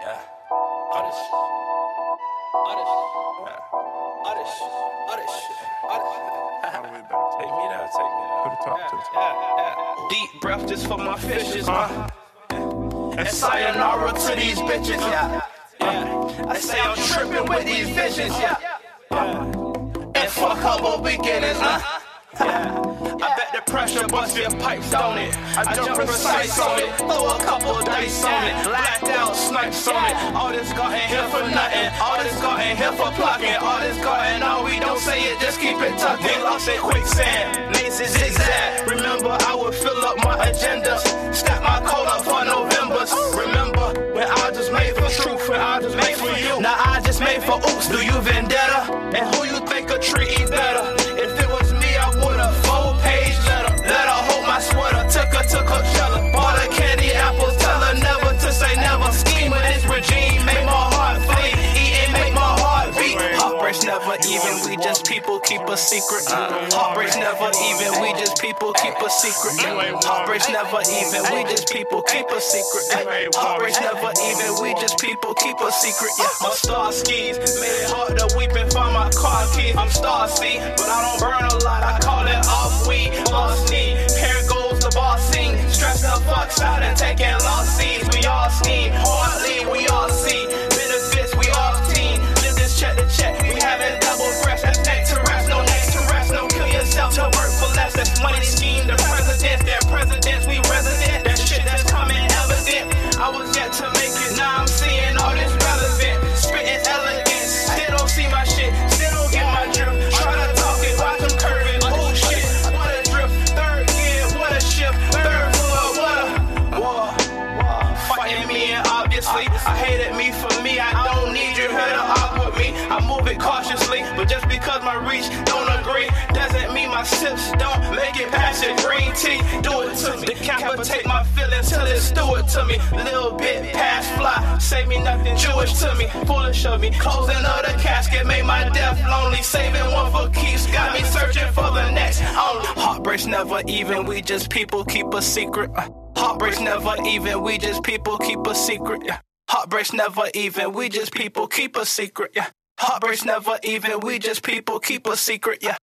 Yeah. All this shit. All this shit. Yeah. All the way back. Take me down, take me down. To the top, to the top. Yeah, yeah. Deep breath just for my fishes, huh? And sayonara to these bitches, yeah. Yeah. I say I'm tripping with these visions, yeah. yeah. And for a couple beginners, huh? Yeah. I bet the pressure bust your pipes, don't it? I jump precise on it, throw a couple dice on it, blacked out snipes on it. All this got in here for nothing, all this got in here for plucking, all this got in all we don't say it, just keep it tucked in. Lost in quicksand, lanes is zigzag. Remember, I would fill up my agendas, stack my coat up for November's. Remember, when I just made for truth, when I just made for you. Now I just made for oops, do you vendetta? And who you think could treat never even, we just people keep a secret. Heartbreaks never even, we just people keep a secret. Heartbreaks never even, we just people keep a secret. Heartbreaks never even, we just people keep a secret. Yeah, my star skis made it hard to weep and find my car keys. I'm star C, but I don't burn a lot. I call it off weed, lost knee. Here goes the boss scene, stressed the fuck out and taking obviously, I hated me for me. I don't need you here to argue with me. I move it cautiously, but just because my reach don't agree, doesn't mean my sips don't make it past it. Green tea, do it to me. Decapitate my feelings till it's do to me. Little bit past fly, say me nothing Jewish to me. Foolish of me, closing of the casket made my death lonely. Saving one for keeps, got me searching for the next. Only heartbreaks never even, we just people keep a secret. Uh, Heartbreaks never even, we just people keep a secret. Yeah. Heartbreaks never even, we just people keep a secret. Yeah. Heartbreaks never even, we just people keep a secret. Yeah.